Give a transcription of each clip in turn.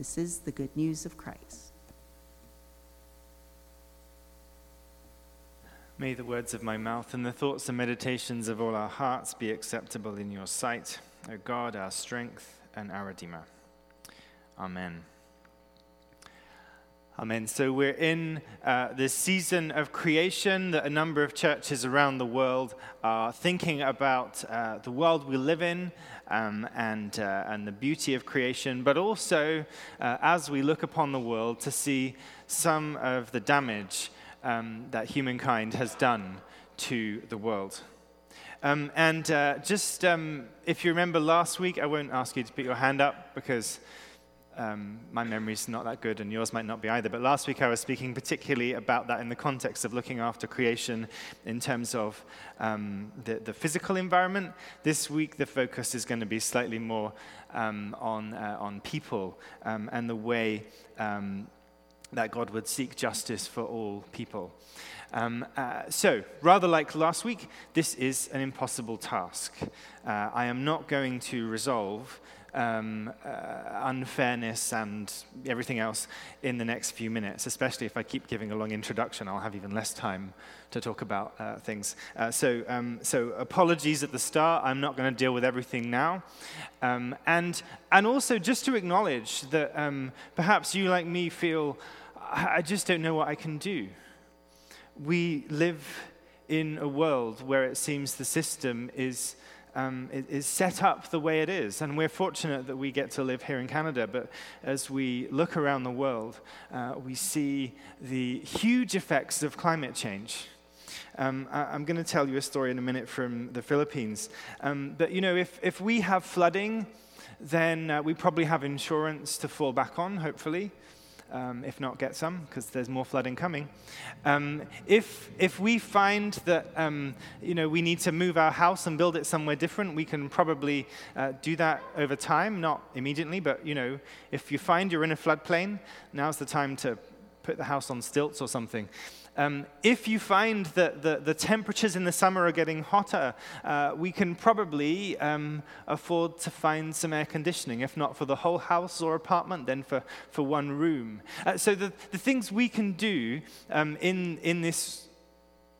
This is the good news of Christ. May the words of my mouth and the thoughts and meditations of all our hearts be acceptable in your sight, O God, our strength and our Redeemer. Amen. Amen. So we're in uh, this season of creation that a number of churches around the world are thinking about uh, the world we live in um, and, uh, and the beauty of creation, but also uh, as we look upon the world to see some of the damage um, that humankind has done to the world. Um, and uh, just um, if you remember last week, I won't ask you to put your hand up because um, my memory's not that good and yours might not be either. But last week I was speaking particularly about that in the context of looking after creation in terms of um, the, the, physical environment. This week the focus is going to be slightly more um, on, uh, on people um, and the way um, that God would seek justice for all people. Um, uh, so, rather like last week, this is an impossible task. Uh, I am not going to resolve um, uh, unfairness and everything else in the next few minutes, especially if I keep giving a long introduction, I'll have even less time to talk about uh, things. Uh, so, um, so, apologies at the start. I'm not going to deal with everything now. Um, and, and also, just to acknowledge that um, perhaps you, like me, feel I just don't know what I can do. We live in a world where it seems the system is um, is set up the way it is. And we're fortunate that we get to live here in Canada. But as we look around the world, uh, we see the huge effects of climate change. Um, I, am going to tell you a story in a minute from the Philippines. Um, but, you know, if, if we have flooding, then uh, we probably have insurance to fall back on, hopefully um, if not, get some, because there's more flooding coming. Um, if, if we find that um, you know, we need to move our house and build it somewhere different, we can probably uh, do that over time, not immediately, but you know, if you find you're in a floodplain, now's the time to put the house on stilts or something. Um, if you find that the, the, temperatures in the summer are getting hotter, uh, we can probably um, afford to find some air conditioning, if not for the whole house or apartment, then for, for one room. Uh, so the, the things we can do um, in, in this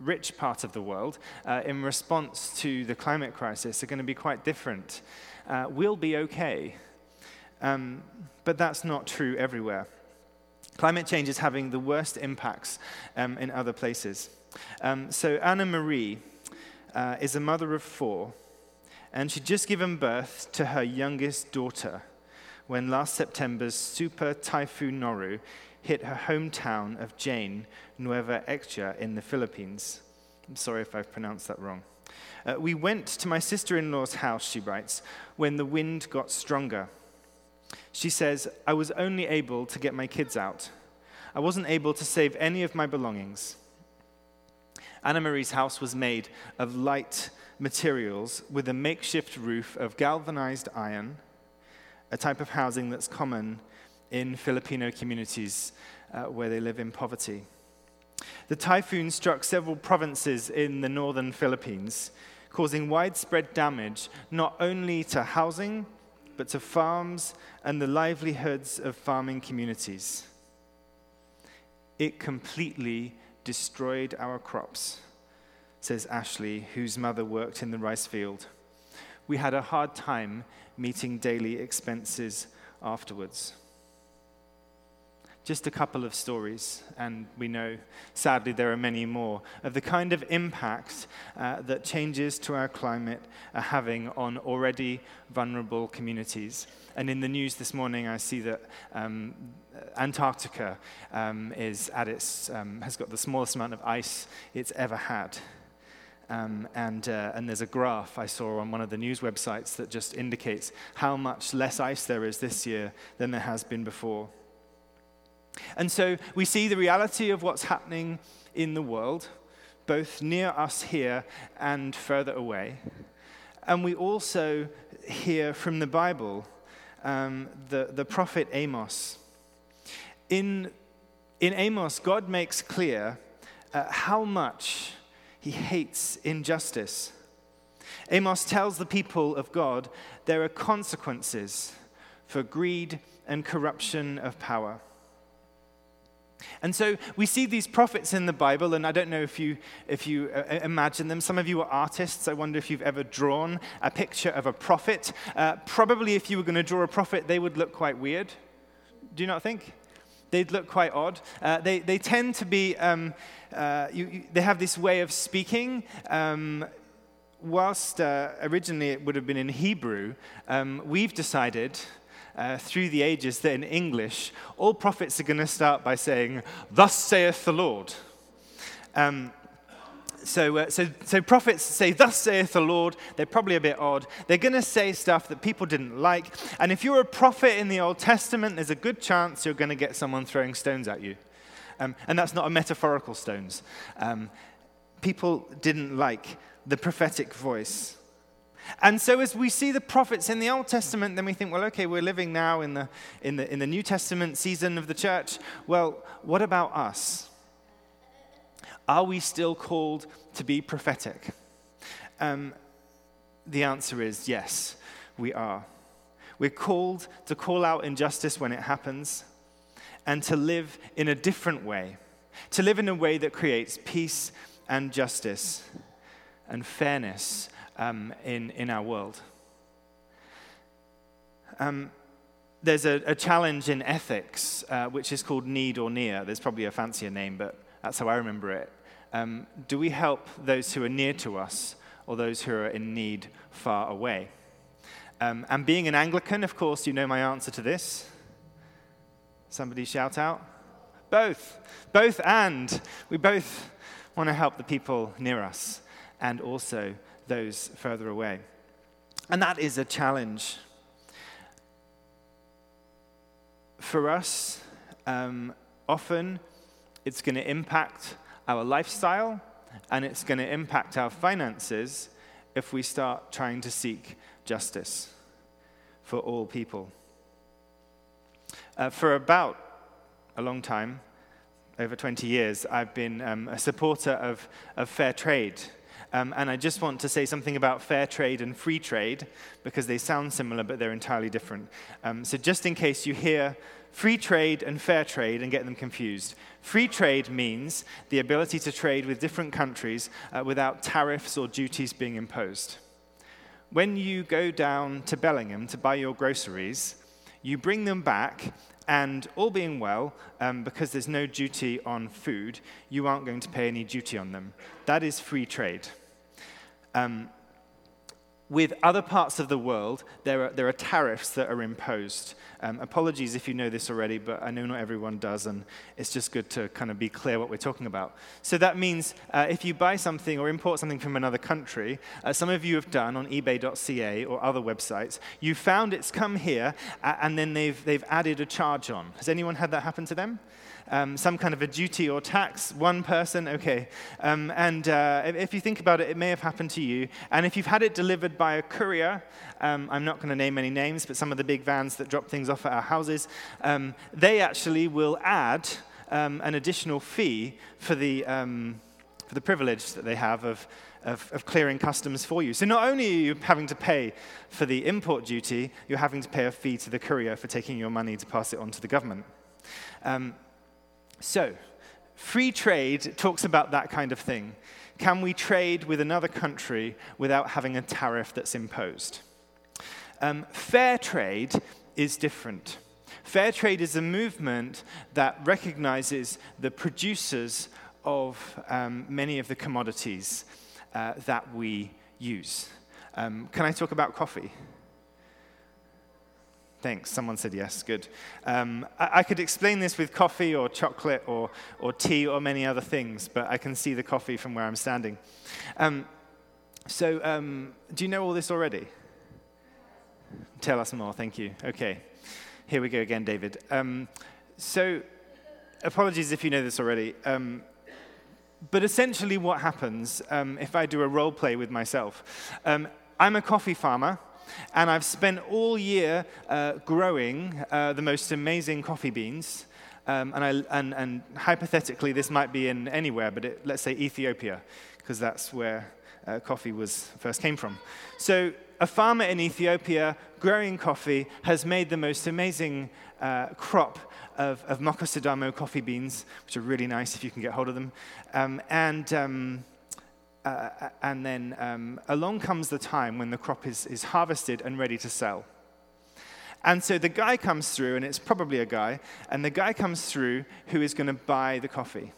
rich part of the world uh, in response to the climate crisis are going to be quite different. Uh, we'll be okay. Um, but that's not true everywhere. Climate change is having the worst impacts um, in other places. Um, so, Anna Marie uh, is a mother of four, and she'd just given birth to her youngest daughter when last September's super typhoon Noru hit her hometown of Jane, Nueva Ecija, in the Philippines. I'm sorry if I've pronounced that wrong. Uh, we went to my sister in law's house, she writes, when the wind got stronger. She says, I was only able to get my kids out. I wasn't able to save any of my belongings. Anna Marie's house was made of light materials with a makeshift roof of galvanized iron, a type of housing that's common in Filipino communities uh, where they live in poverty. The typhoon struck several provinces in the northern Philippines, causing widespread damage not only to housing, but to farms and the livelihoods of farming communities. It completely destroyed our crops, says Ashley, whose mother worked in the rice field. We had a hard time meeting daily expenses afterwards. Just a couple of stories, and we know, sadly, there are many more, of the kind of impact uh, that changes to our climate are having on already vulnerable communities. And in the news this morning, I see that um, Antarctica um, is at its, um, has got the smallest amount of ice it's ever had. Um, and, uh, and there's a graph I saw on one of the news websites that just indicates how much less ice there is this year than there has been before. And so we see the reality of what's happening in the world, both near us here and further away. And we also hear from the Bible um, the, the prophet Amos. In, in Amos, God makes clear uh, how much he hates injustice. Amos tells the people of God there are consequences for greed and corruption of power. And so we see these prophets in the Bible, and I don't know if you, if you uh, imagine them. Some of you are artists. I wonder if you've ever drawn a picture of a prophet. Uh, probably if you were going to draw a prophet, they would look quite weird. Do you not think? They'd look quite odd. Uh, they, they tend to be, um, uh, you, you, they have this way of speaking. Um, whilst uh, originally it would have been in Hebrew, um, we've decided uh, through the ages that in English, all prophets are going to start by saying, Thus saith the Lord. Um, so, uh, so, so prophets say, Thus saith the Lord. They're probably a bit odd. They're going to say stuff that people didn't like. And if you're a prophet in the Old Testament, there's a good chance you're going to get someone throwing stones at you. Um, and that's not a metaphorical stones. Um, people didn't like the prophetic voice. And so, as we see the prophets in the Old Testament, then we think, well, okay, we're living now in the, in the, in the New Testament season of the church. Well, what about us? Are we still called to be prophetic? Um, the answer is yes, we are. We're called to call out injustice when it happens and to live in a different way, to live in a way that creates peace and justice and fairness um, in, in our world. Um, there's a, a, challenge in ethics uh, which is called need or near. There's probably a fancier name, but that's how I remember it. Um, do we help those who are near to us or those who are in need far away? Um, and being an Anglican, of course, you know my answer to this. Somebody shout out. Both. Both and. We both want to help the people near us and also those further away. And that is a challenge. For us, um, often it's going to impact our lifestyle and it's going to impact our finances if we start trying to seek justice for all people. Uh, for about a long time, over 20 years, I've been um, a supporter of, of fair trade um, and I just want to say something about fair trade and free trade because they sound similar, but they're entirely different. Um, so, just in case you hear free trade and fair trade and get them confused, free trade means the ability to trade with different countries uh, without tariffs or duties being imposed. When you go down to Bellingham to buy your groceries, you bring them back and all being well, um, because there's no duty on food, you aren't going to pay any duty on them. That is free trade. Um, with other parts of the world, there are, there are tariffs that are imposed. Um, apologies if you know this already, but I know not everyone does, and it's just good to kind of be clear what we're talking about. So that means uh, if you buy something or import something from another country, uh, some of you have done on eBay.ca or other websites, you found it's come here, uh, and then they've, they've added a charge on. Has anyone had that happen to them? Um, some kind of a duty or tax, one person, okay. Um, and uh, if you think about it, it may have happened to you. And if you've had it delivered by a courier, um, I'm not going to name any names, but some of the big vans that drop things off at our houses, um, they actually will add um, an additional fee for the, um, for the privilege that they have of, of, of, clearing customs for you. So not only are you having to pay for the import duty, you're having to pay a fee to the courier for taking your money to pass it on to the government. Um, so, free trade talks about that kind of thing. Can we trade with another country without having a tariff that's imposed? Um, fair trade is different. Fair trade is a movement that recognizes the producers of um, many of the commodities uh, that we use. Um, can I talk about coffee? Thanks. Someone said yes. Good. Um, I, I, could explain this with coffee or chocolate or, or tea or many other things, but I can see the coffee from where I'm standing. Um, so, um, do you know all this already? Tell us more. Thank you. Okay. Here we go again, David. Um, so, apologies if you know this already. Um, but essentially, what happens um, if I do a role play with myself? I'm a coffee farmer. And I've spent all year uh, growing uh, the most amazing coffee beans. Um, and, I, and, and, hypothetically, this might be in anywhere, but it, let's say Ethiopia, because that's where uh, coffee was first came from. So a farmer in Ethiopia growing coffee has made the most amazing uh, crop of, of Mocha Sidamo coffee beans, which are really nice if you can get hold of them. Um, and, um, uh, and then um, along comes the time when the crop is, is harvested and ready to sell. And so the guy comes through, and it's probably a guy, and the guy comes through who is going to buy the coffee.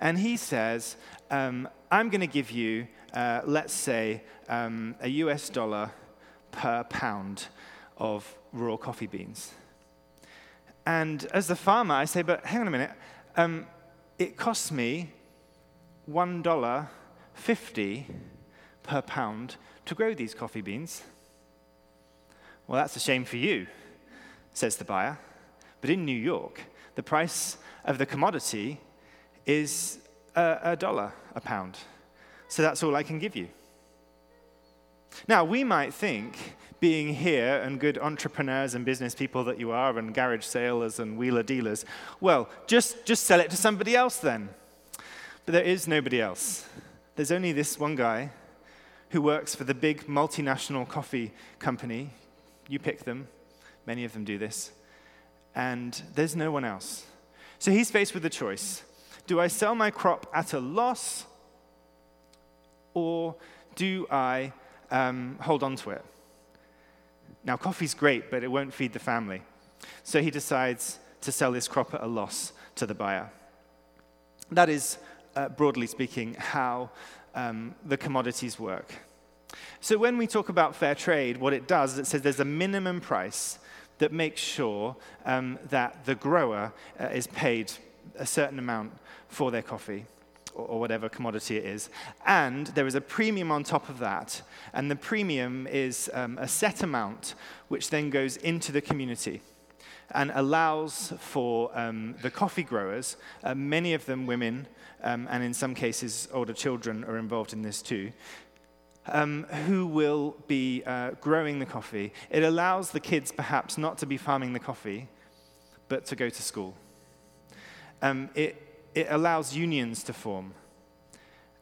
And he says, um, I'm going to give you, uh, let's say, um, a US dollar per pound of raw coffee beans. And as the farmer, I say, but hang on a minute, um, it costs me $1.50 per pound to grow these coffee beans. Well, that's a shame for you, says the buyer. But in New York, the price of the commodity is a, a dollar a pound. So that's all I can give you. Now, we might think, being here and good entrepreneurs and business people that you are, and garage sailors and wheeler dealers, well, just, just sell it to somebody else then. But there is nobody else. There's only this one guy who works for the big multinational coffee company. You pick them, many of them do this. And there's no one else. So he's faced with a choice Do I sell my crop at a loss, or do I um, hold on to it. Now, coffee's great, but it won't feed the family. So he decides to sell his crop at a loss to the buyer. That is, uh, broadly speaking, how um, the commodities work. So when we talk about fair trade, what it does is it says there's a minimum price that makes sure um, that the grower uh, is paid a certain amount for their coffee or whatever commodity it is. And there is a premium on top of that. And the premium is um, a set amount which then goes into the community and allows for um, the coffee growers, uh, many of them women, um, and in some cases older children are involved in this too, um, who will be uh, growing the coffee. It allows the kids perhaps not to be farming the coffee, but to go to school. Um, it it allows unions to form.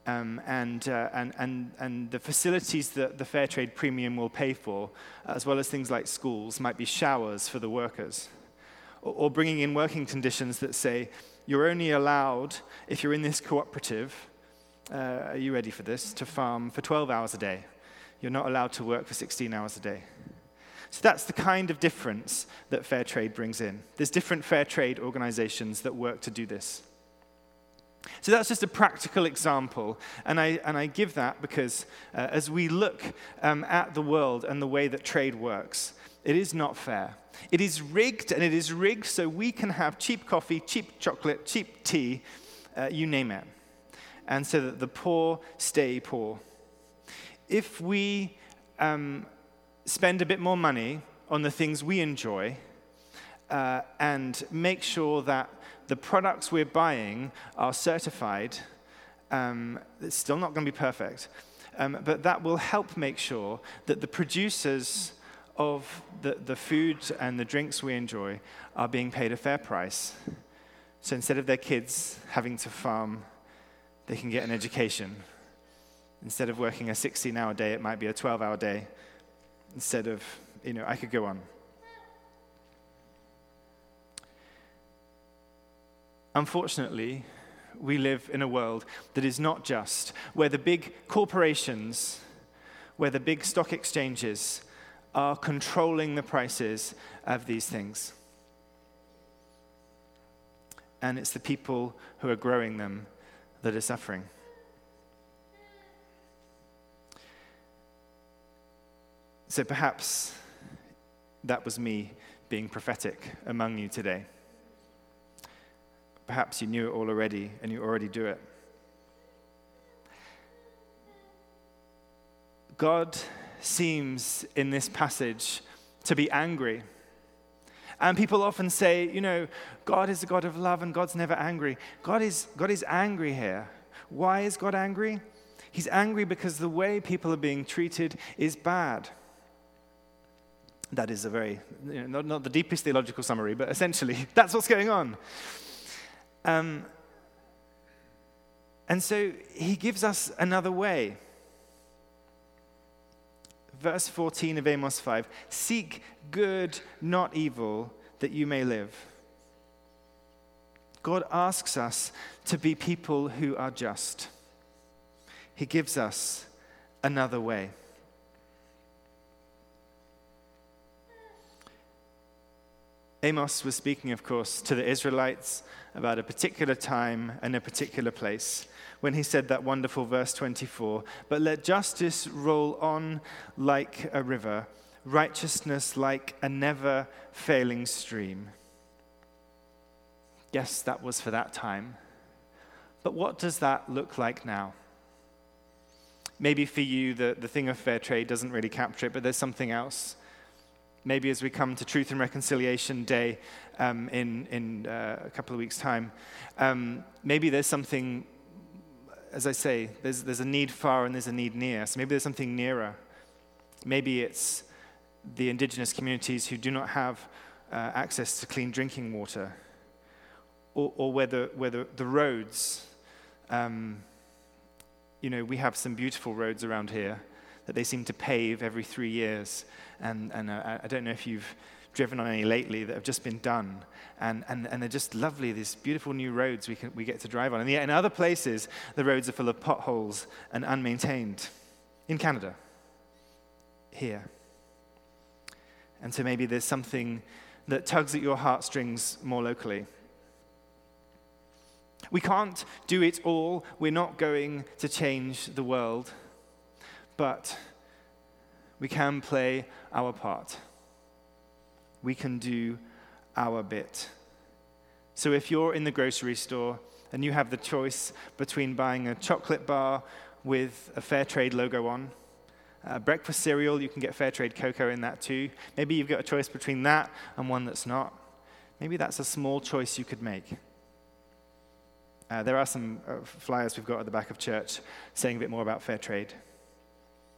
Um, and, uh, and, and, and the facilities that the fair trade premium will pay for, as well as things like schools, might be showers for the workers, or, bringing in working conditions that say you're only allowed, if you're in this cooperative, uh, are you ready for this, to farm for 12 hours a day. You're not allowed to work for 16 hours a day. So that's the kind of difference that fair trade brings in. There's different fair trade organizations that work to do this. So that's just a practical example, and I, and I give that because uh, as we look um, at the world and the way that trade works, it is not fair. It is rigged, and it is rigged so we can have cheap coffee, cheap chocolate, cheap tea, uh, you name it, and so that the poor stay poor. If we um, spend a bit more money on the things we enjoy uh, and make sure that the products we're buying are certified. Um, it's still not going to be perfect, um, but that will help make sure that the producers of the, the food and the drinks we enjoy are being paid a fair price. So instead of their kids having to farm, they can get an education. Instead of working a 16 hour day, it might be a 12 hour day. Instead of, you know, I could go on. Unfortunately, we live in a world that is not just, where the big corporations, where the big stock exchanges are controlling the prices of these things. And it's the people who are growing them that are suffering. So perhaps that was me being prophetic among you today. Perhaps you knew it all already and you already do it. God seems in this passage to be angry. And people often say, you know, God is a God of love and God's never angry. God is, God is angry here. Why is God angry? He's angry because the way people are being treated is bad. That is a very, you know, not, not the deepest theological summary, but essentially, that's what's going on. Um, and so he gives us another way. Verse 14 of Amos 5 Seek good, not evil, that you may live. God asks us to be people who are just. He gives us another way. Amos was speaking, of course, to the Israelites about a particular time and a particular place when he said that wonderful verse 24 But let justice roll on like a river, righteousness like a never failing stream. Yes, that was for that time. But what does that look like now? Maybe for you, the, the thing of fair trade doesn't really capture it, but there's something else. Maybe as we come to Truth and Reconciliation Day um, in, in uh, a couple of weeks' time, um, maybe there's something, as I say, there's, there's a need far and there's a need near. So maybe there's something nearer. Maybe it's the indigenous communities who do not have uh, access to clean drinking water or, or whether, whether the roads, um, you know, we have some beautiful roads around here that they seem to pave every three years. And, and uh, I don't know if you've driven on any lately that have just been done. And, and, and they're just lovely, these beautiful new roads we, can, we get to drive on. And yet in other places, the roads are full of potholes and unmaintained. In Canada, here. And so maybe there's something that tugs at your heartstrings more locally. We can't do it all. We're not going to change the world. But we can play our part. We can do our bit. So if you're in the grocery store and you have the choice between buying a chocolate bar with a fair trade logo on, a breakfast cereal, you can get fair trade cocoa in that too. Maybe you've got a choice between that and one that's not. Maybe that's a small choice you could make. Uh, there are some uh, flyers we've got at the back of church saying a bit more about fair trade.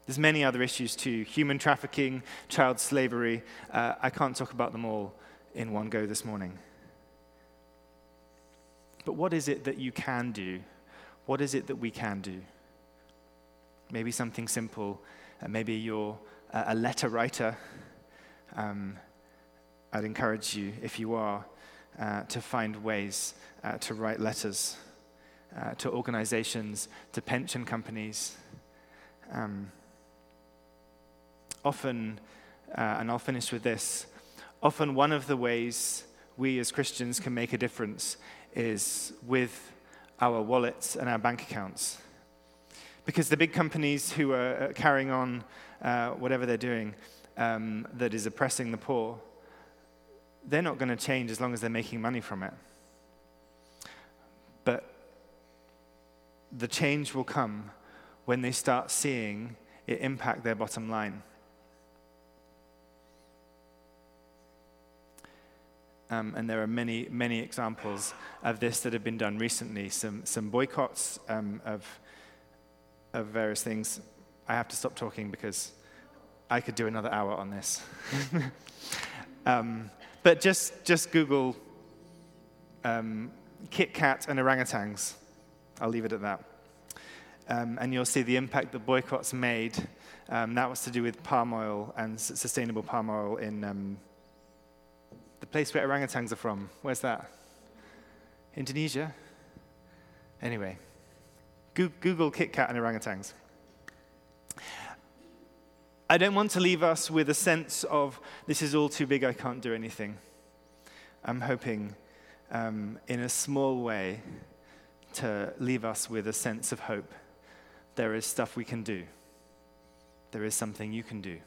There's many other issues too human trafficking, child slavery. Uh, I can't talk about them all in one go this morning. But what is it that you can do? What is it that we can do? Maybe something simple. Uh, maybe you're a letter writer. Um, I'd encourage you, if you are, uh, to find ways uh, to write letters uh, to organizations, to pension companies. Um, often, uh, and I'll finish with this, often one of the ways we as Christians can make a difference is with our wallets and our bank accounts. Because the big companies who are uh, carrying on uh, whatever they're doing um, that is oppressing the poor, they're not going to change as long as they're making money from it. But the change will come when they start seeing it impact their bottom line. Um, and there are many, many examples of this that have been done recently. Some, some boycotts um, of, of various things. I have to stop talking because I could do another hour on this. um, but just, just Google um, Kit Kat and orangutans. I'll leave it at that. Um, and you'll see the impact that boycotts made. Um, that was to do with palm oil and sustainable palm oil in place where orangutans are from. Where's that? Indonesia? Anyway, Google Kit Kat and orangutans. I don't want to leave us with a sense of this is all too big, I can't do anything. I'm hoping, um, in a small way, to leave us with a sense of hope. There is stuff we can do, there is something you can do.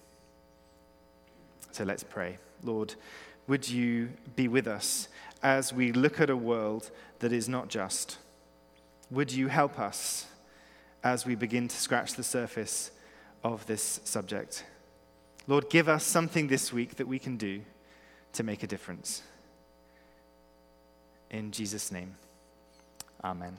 So let's pray. Lord, would you be with us as we look at a world that is not just? Would you help us as we begin to scratch the surface of this subject. Lord, give us something this week that we can do to make a difference. In Jesus' name, amen.